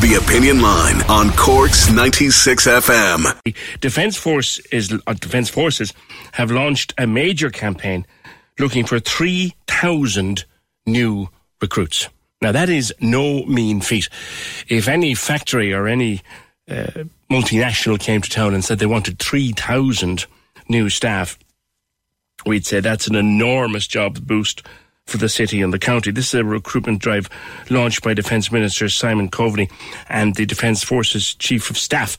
The Opinion Line on Corks 96 FM. Defence Force is uh, Defence Forces have launched a major campaign looking for 3,000 new recruits. Now that is no mean feat. If any factory or any uh, multinational came to town and said they wanted 3,000 new staff, we'd say that's an enormous job boost for the city and the county. This is a recruitment drive launched by Defence Minister Simon Coveney and the Defence Forces Chief of Staff,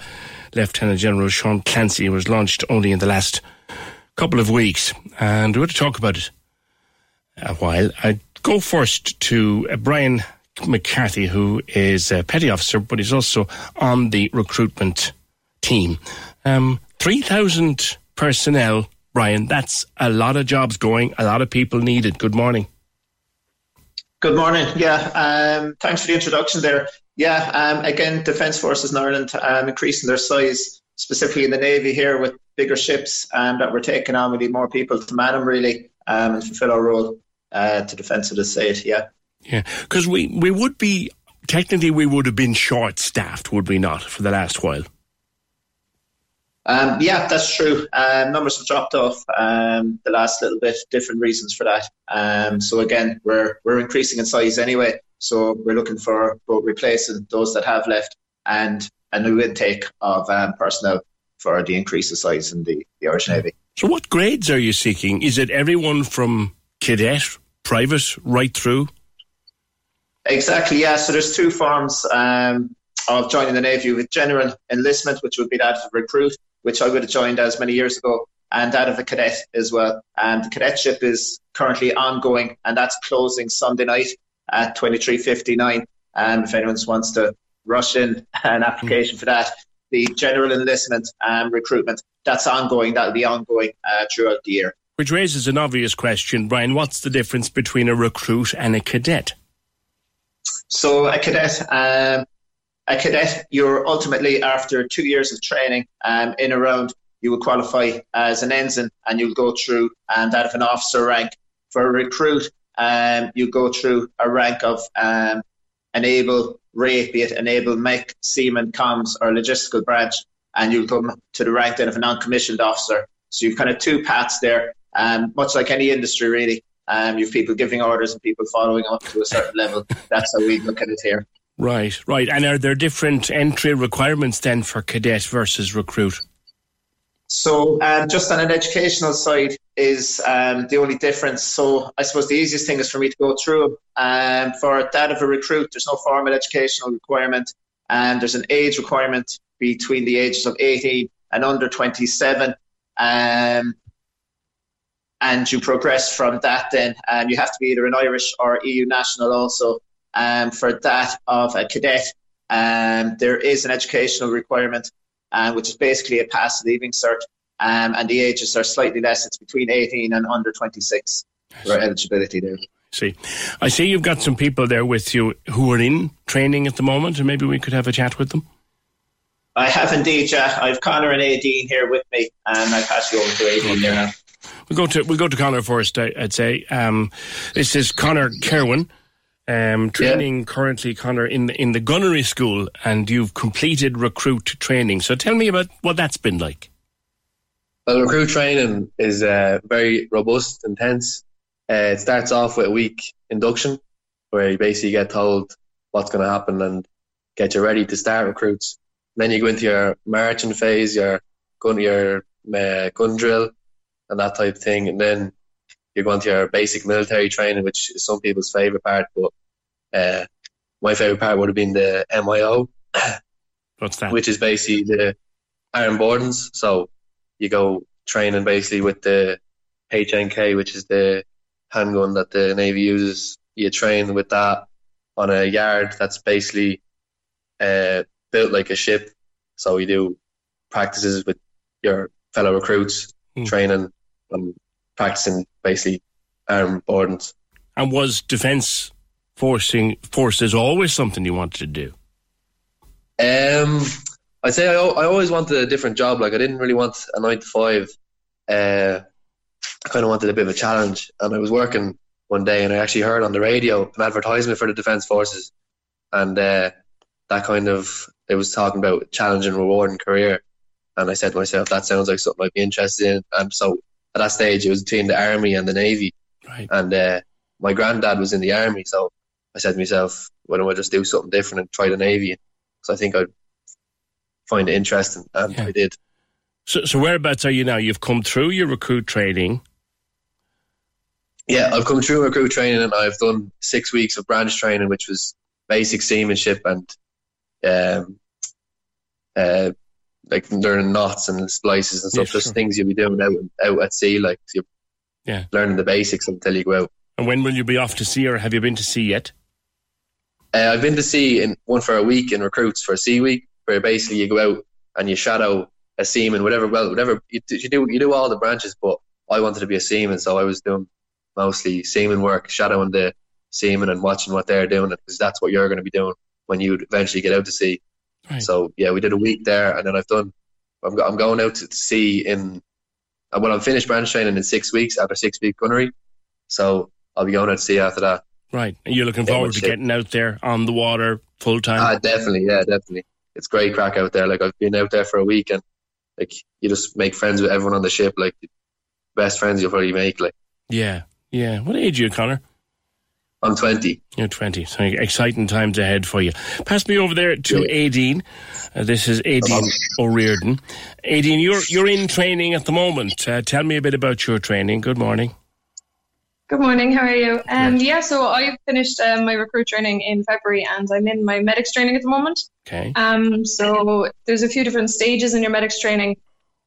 Lieutenant General Sean Clancy. It was launched only in the last couple of weeks, and we're going to talk about it a while. I go first to uh, Brian McCarthy, who is a petty officer, but he's also on the recruitment team. Um, 3,000 personnel, Brian, that's a lot of jobs going, a lot of people needed. Good morning. Good morning. Yeah, um, thanks for the introduction there. Yeah, um, again, Defence Forces in Ireland um, increasing their size, specifically in the Navy here with bigger ships um, that we're taking on. We need more people to man them really um, and fulfil our role uh, to defence of the state. Yeah. Yeah, because we, we would be, technically, we would have been short staffed, would we not, for the last while? Um, yeah, that's true. Um, numbers have dropped off um, the last little bit. Different reasons for that. Um, so again, we're we're increasing in size anyway. So we're looking for both replacing those that have left and a new intake of um, personnel for the increase of size in the, the Irish Navy. So, what grades are you seeking? Is it everyone from cadet, private, right through? Exactly. Yeah. So there's two forms um, of joining the Navy with general enlistment, which would be that of recruit, which I would have joined as many years ago, and that of a cadet as well. And the cadetship is currently ongoing, and that's closing Sunday night at 23.59. And if anyone wants to rush in an application for that, the general enlistment and recruitment, that's ongoing. That'll be ongoing uh, throughout the year. Which raises an obvious question, Brian. What's the difference between a recruit and a cadet? So a cadet, um, a cadet, you're ultimately after two years of training um, in around, you will qualify as an ensign and you'll go through and that of an officer rank. For a recruit, um, you go through a rank of um, enable rate, be it enable mech, seaman, comms, or logistical branch, and you'll come to the rank then of a non-commissioned officer. So you've kind of two paths there, um, much like any industry really. Um, you've people giving orders and people following up to a certain level. That's how we look at it here. Right, right. And are there different entry requirements then for cadet versus recruit? So, um, just on an educational side, is um, the only difference. So, I suppose the easiest thing is for me to go through. Um, for that of a recruit, there's no formal educational requirement, and there's an age requirement between the ages of 18 and under 27. Um, and you progress from that, then, and you have to be either an Irish or EU national also. Um, for that of a cadet, um, there is an educational requirement, uh, which is basically a pass leaving cert, um, and the ages are slightly less. It's between 18 and under 26 for eligibility there. See, I see you've got some people there with you who are in training at the moment, and maybe we could have a chat with them. I have indeed, yeah. I've Connor and Aideen here with me, and I'll pass you over to Aideen there now. We'll go to we'll go to Connor first. I, would say um, this is Connor Kerwin, um, training yeah. currently, Connor, in the, in the gunnery school, and you've completed recruit training. So tell me about what that's been like. Well, recruit training is uh, very robust, intense. Uh, it starts off with a week induction, where you basically get told what's going to happen and get you ready to start recruits. And then you go into your marching phase, your gun, your uh, gun drill, and that type of thing. And then you're going to your basic military training, which is some people's favorite part. But uh, my favorite part would have been the MIO. What's that? Which is basically the armed boardings. So you go training basically with the H&K, which is the handgun that the Navy uses. You train with that on a yard that's basically uh, built like a ship. So you do practices with your fellow recruits, mm. training and practicing basically armed boardings. And was defence forcing forces always something you wanted to do? Um, I'd say I, I always wanted a different job. Like I didn't really want a nine to five. Uh, I kind of wanted a bit of a challenge, and I was working one day, and I actually heard on the radio an advertisement for the Defence Forces, and uh, that kind of it was talking about challenging, rewarding career, and I said to myself, that sounds like something I'd be interested in. And so at that stage, it was between the army and the navy, right. and uh, my granddad was in the army, so I said to myself, why don't I just do something different and try the navy? Because I think I'd find it interesting, and yeah. I did. So, so whereabouts are you now? You've come through your recruit training. Yeah, I've come through recruit training, and I've done six weeks of branch training, which was basic seamanship and um, uh, like learning knots and splices and stuff. Yeah, just sure. things you'll be doing out out at sea, like you're yeah, learning the basics until you go out. And when will you be off to sea, or have you been to sea yet? Uh, I've been to sea in one for a week in recruits for a sea week, where basically you go out and you shadow a seaman, whatever. Well, whatever you, you do, you do all the branches. But I wanted to be a seaman, so I was doing mostly seaman work, shadowing the seamen and watching what they're doing, because that's what you're going to be doing when you eventually get out to sea. Right. So yeah, we did a week there, and then I've done. I'm, I'm going out to sea in. Uh, well, I'm finished branch training in six weeks after six week gunnery, so I'll be going out to sea after that. Right, and you're looking forward to getting out there on the water full time. Ah, definitely, yeah, definitely. It's great crack out there. Like I've been out there for a week, and like you just make friends with everyone on the ship. Like best friends you'll probably make. Like yeah, yeah. What age are you, Connor? I'm 20. You're 20. So exciting times ahead for you. Pass me over there to yeah. Aideen. Uh, this is Aideen O'Riordan. Aideen, you're, you're in training at the moment. Uh, tell me a bit about your training. Good morning. Good morning. How are you? Um, yeah, so I finished um, my recruit training in February, and I'm in my medics training at the moment. Okay. Um, so there's a few different stages in your medics training.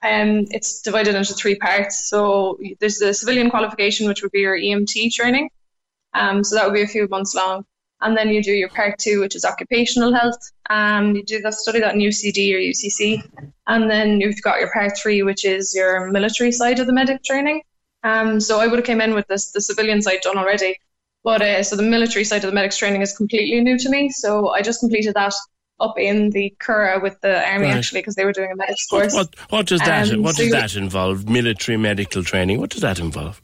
Um, it's divided into three parts. So there's the civilian qualification, which would be your EMT training. Um, so that would be a few months long. And then you do your part two, which is occupational health. Um, you do that study that in UCD or UCC. And then you've got your part three, which is your military side of the medic training. Um, so I would have came in with this the civilian side done already, but uh, so the military side of the medics training is completely new to me. So I just completed that up in the Curragh with the army right. actually because they were doing a medics course. What, what, what does that um, what so does that involve? Military medical training. What does that involve?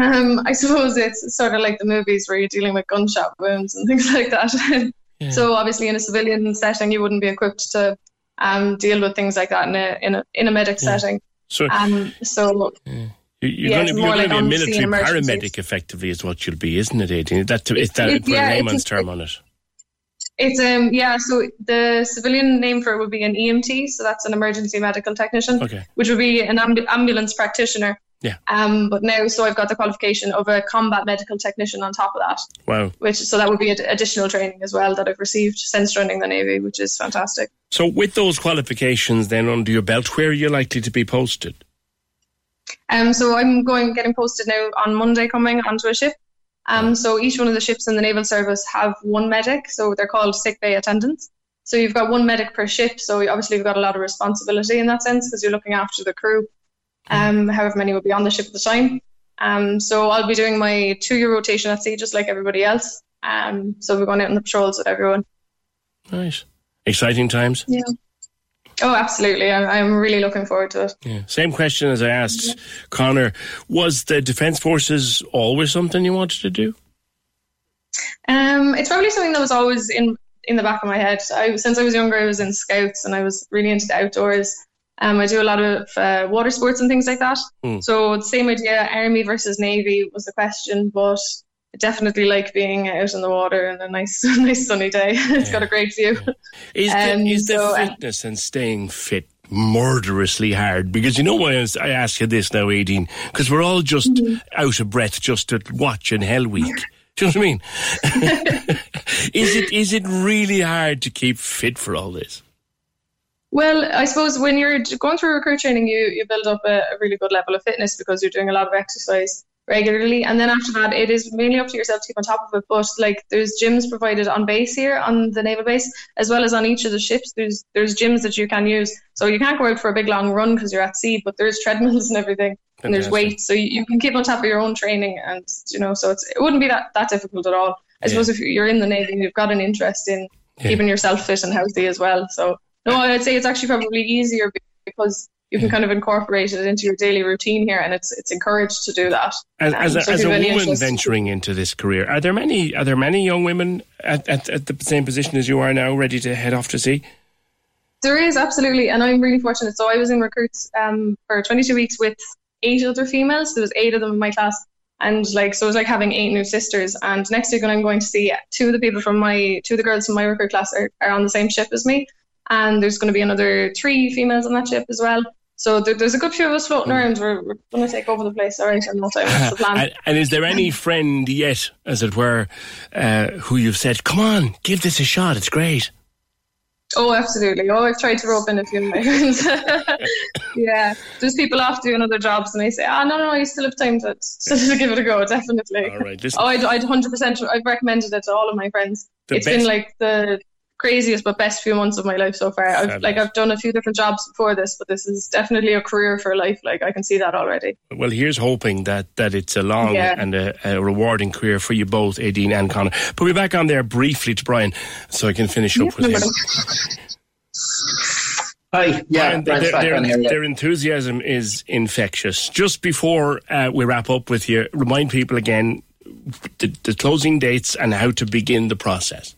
Um, I suppose it's sort of like the movies where you're dealing with gunshot wounds and things like that. yeah. So obviously, in a civilian setting, you wouldn't be equipped to um, deal with things like that in a in a in a medic yeah. setting. So, um, so yeah. You're, yeah, going to, you're like be a military paramedic, effectively, is what you'll be, isn't it, Aideen? That, is that it, yeah, a layman's term on it? It's um yeah, so the civilian name for it would be an EMT, so that's an emergency medical technician, okay. which would be an amb- ambulance practitioner. Yeah. Um, but now, so I've got the qualification of a combat medical technician on top of that. Wow. Which so that would be additional training as well that I've received since joining the navy, which is fantastic. So with those qualifications then under your belt, where are you likely to be posted? Um, so I'm going getting posted now on Monday coming onto a ship. Um, so each one of the ships in the naval service have one medic, so they're called sick bay attendants. So you've got one medic per ship, so obviously you've got a lot of responsibility in that sense because you're looking after the crew um, however many will be on the ship at the time. Um, so I'll be doing my two-year rotation at sea, just like everybody else. Um, so we're going out on the patrols with everyone. Nice, exciting times. Yeah. Oh, absolutely! I, am really looking forward to it. Yeah. Same question as I asked yeah. Connor: Was the Defence Forces always something you wanted to do? Um, it's probably something that was always in in the back of my head. I, since I was younger, I was in Scouts and I was really into the outdoors. Um, I do a lot of uh, water sports and things like that. Mm. So the same idea, army versus navy was the question, but I definitely like being out in the water and a nice, nice sunny day. it's yeah. got a great view. Yeah. Is, um, the, is so, the uh, fitness and staying fit murderously hard? Because you know why I ask you this now, Aideen? Because we're all just mm-hmm. out of breath just to watch in Hell Week. Do you know what I mean? is it is it really hard to keep fit for all this? Well, I suppose when you're going through recruit training, you, you build up a, a really good level of fitness because you're doing a lot of exercise regularly. And then after that, it is mainly up to yourself to keep on top of it. But like there's gyms provided on base here on the naval base, as well as on each of the ships. There's there's gyms that you can use. So you can't go out for a big long run because you're at sea, but there's treadmills and everything, Fantastic. and there's weights, so you, you, can keep on top of your own training. And you know, so it's it wouldn't be that that difficult at all. I yeah. suppose if you're in the navy, you've got an interest in yeah. keeping yourself fit and healthy as well. So no, I'd say it's actually probably easier because you can kind of incorporate it into your daily routine here, and it's it's encouraged to do that. As, um, as a, so as a woman venturing into this career, are there many are there many young women at, at, at the same position as you are now, ready to head off to sea? There is absolutely, and I'm really fortunate. So I was in recruits um, for 22 weeks with eight other females. There was eight of them in my class, and like so it was like having eight new sisters. And next week when I'm going to sea two of the people from my two of the girls from my recruit class are, are on the same ship as me, and there's going to be another three females on that ship as well. So there, there's a good few of us floating around. We're, we're going to take over the place. All right, in no time. That's the plan. and, and, is there any friend yet, as it were, uh, who you've said, "Come on, give this a shot. It's great." Oh, absolutely. Oh, I've tried to rope in a few of my friends. yeah, there's people off doing other jobs, and they say, "Ah, oh, no, no, you still have time to, to give it a go." Definitely. All right. Listen. Oh, I'd, I'd 100%. I've recommended it to all of my friends. It's best. been like the craziest but best few months of my life so far. I've like I've done a few different jobs before this, but this is definitely a career for life. Like I can see that already. Well, here's hoping that that it's a long yeah. and a, a, rewarding career for you both, Aideen and Connor. Put me back on there briefly to Brian, so I can finish up with him. Hi, yeah, their, their, their, enthusiasm is infectious. Just before uh, we wrap up with you, remind people again the, the closing dates and how to begin the process.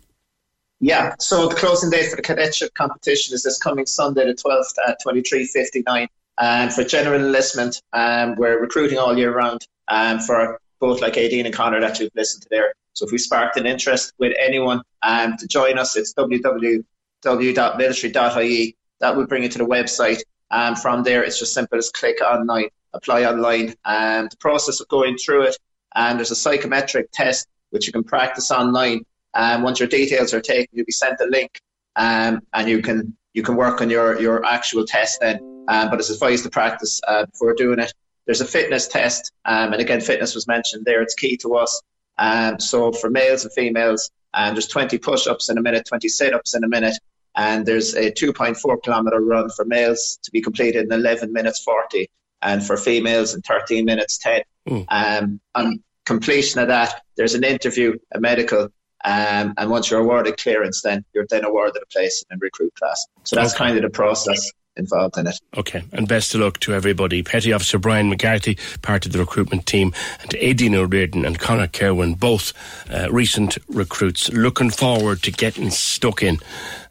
Yeah, so the closing date for the cadetship competition is this coming Sunday, the 12th at 23.59. And for general enlistment, um, we're recruiting all year round um, for both like Aideen and Connor that you've listened to there. So if we sparked an interest with anyone um, to join us, it's www.military.ie. That will bring you to the website. And um, from there, it's just simple as click online, apply online. And the process of going through it, and there's a psychometric test which you can practice online um, once your details are taken, you'll be sent a link, um, and you can you can work on your your actual test then. Um, but it's advised to practice uh, before doing it. There's a fitness test, um, and again, fitness was mentioned there. It's key to us. Um, so for males and females, um, there's 20 push-ups in a minute, 20 sit-ups in a minute, and there's a 2.4 kilometer run for males to be completed in 11 minutes 40, and for females in 13 minutes 10. Mm. Um, on completion of that, there's an interview, a medical, um, and once you're awarded clearance, then you're then awarded a place in recruit class. So that's okay. kind of the process involved in it. Okay, and best of luck to everybody. Petty Officer Brian McCarthy, part of the recruitment team, and Aideen O'Riordan and Connor Kerwin, both uh, recent recruits. Looking forward to getting stuck in.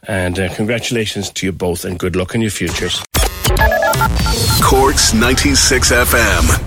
And uh, congratulations to you both, and good luck in your futures. Corks 96 FM.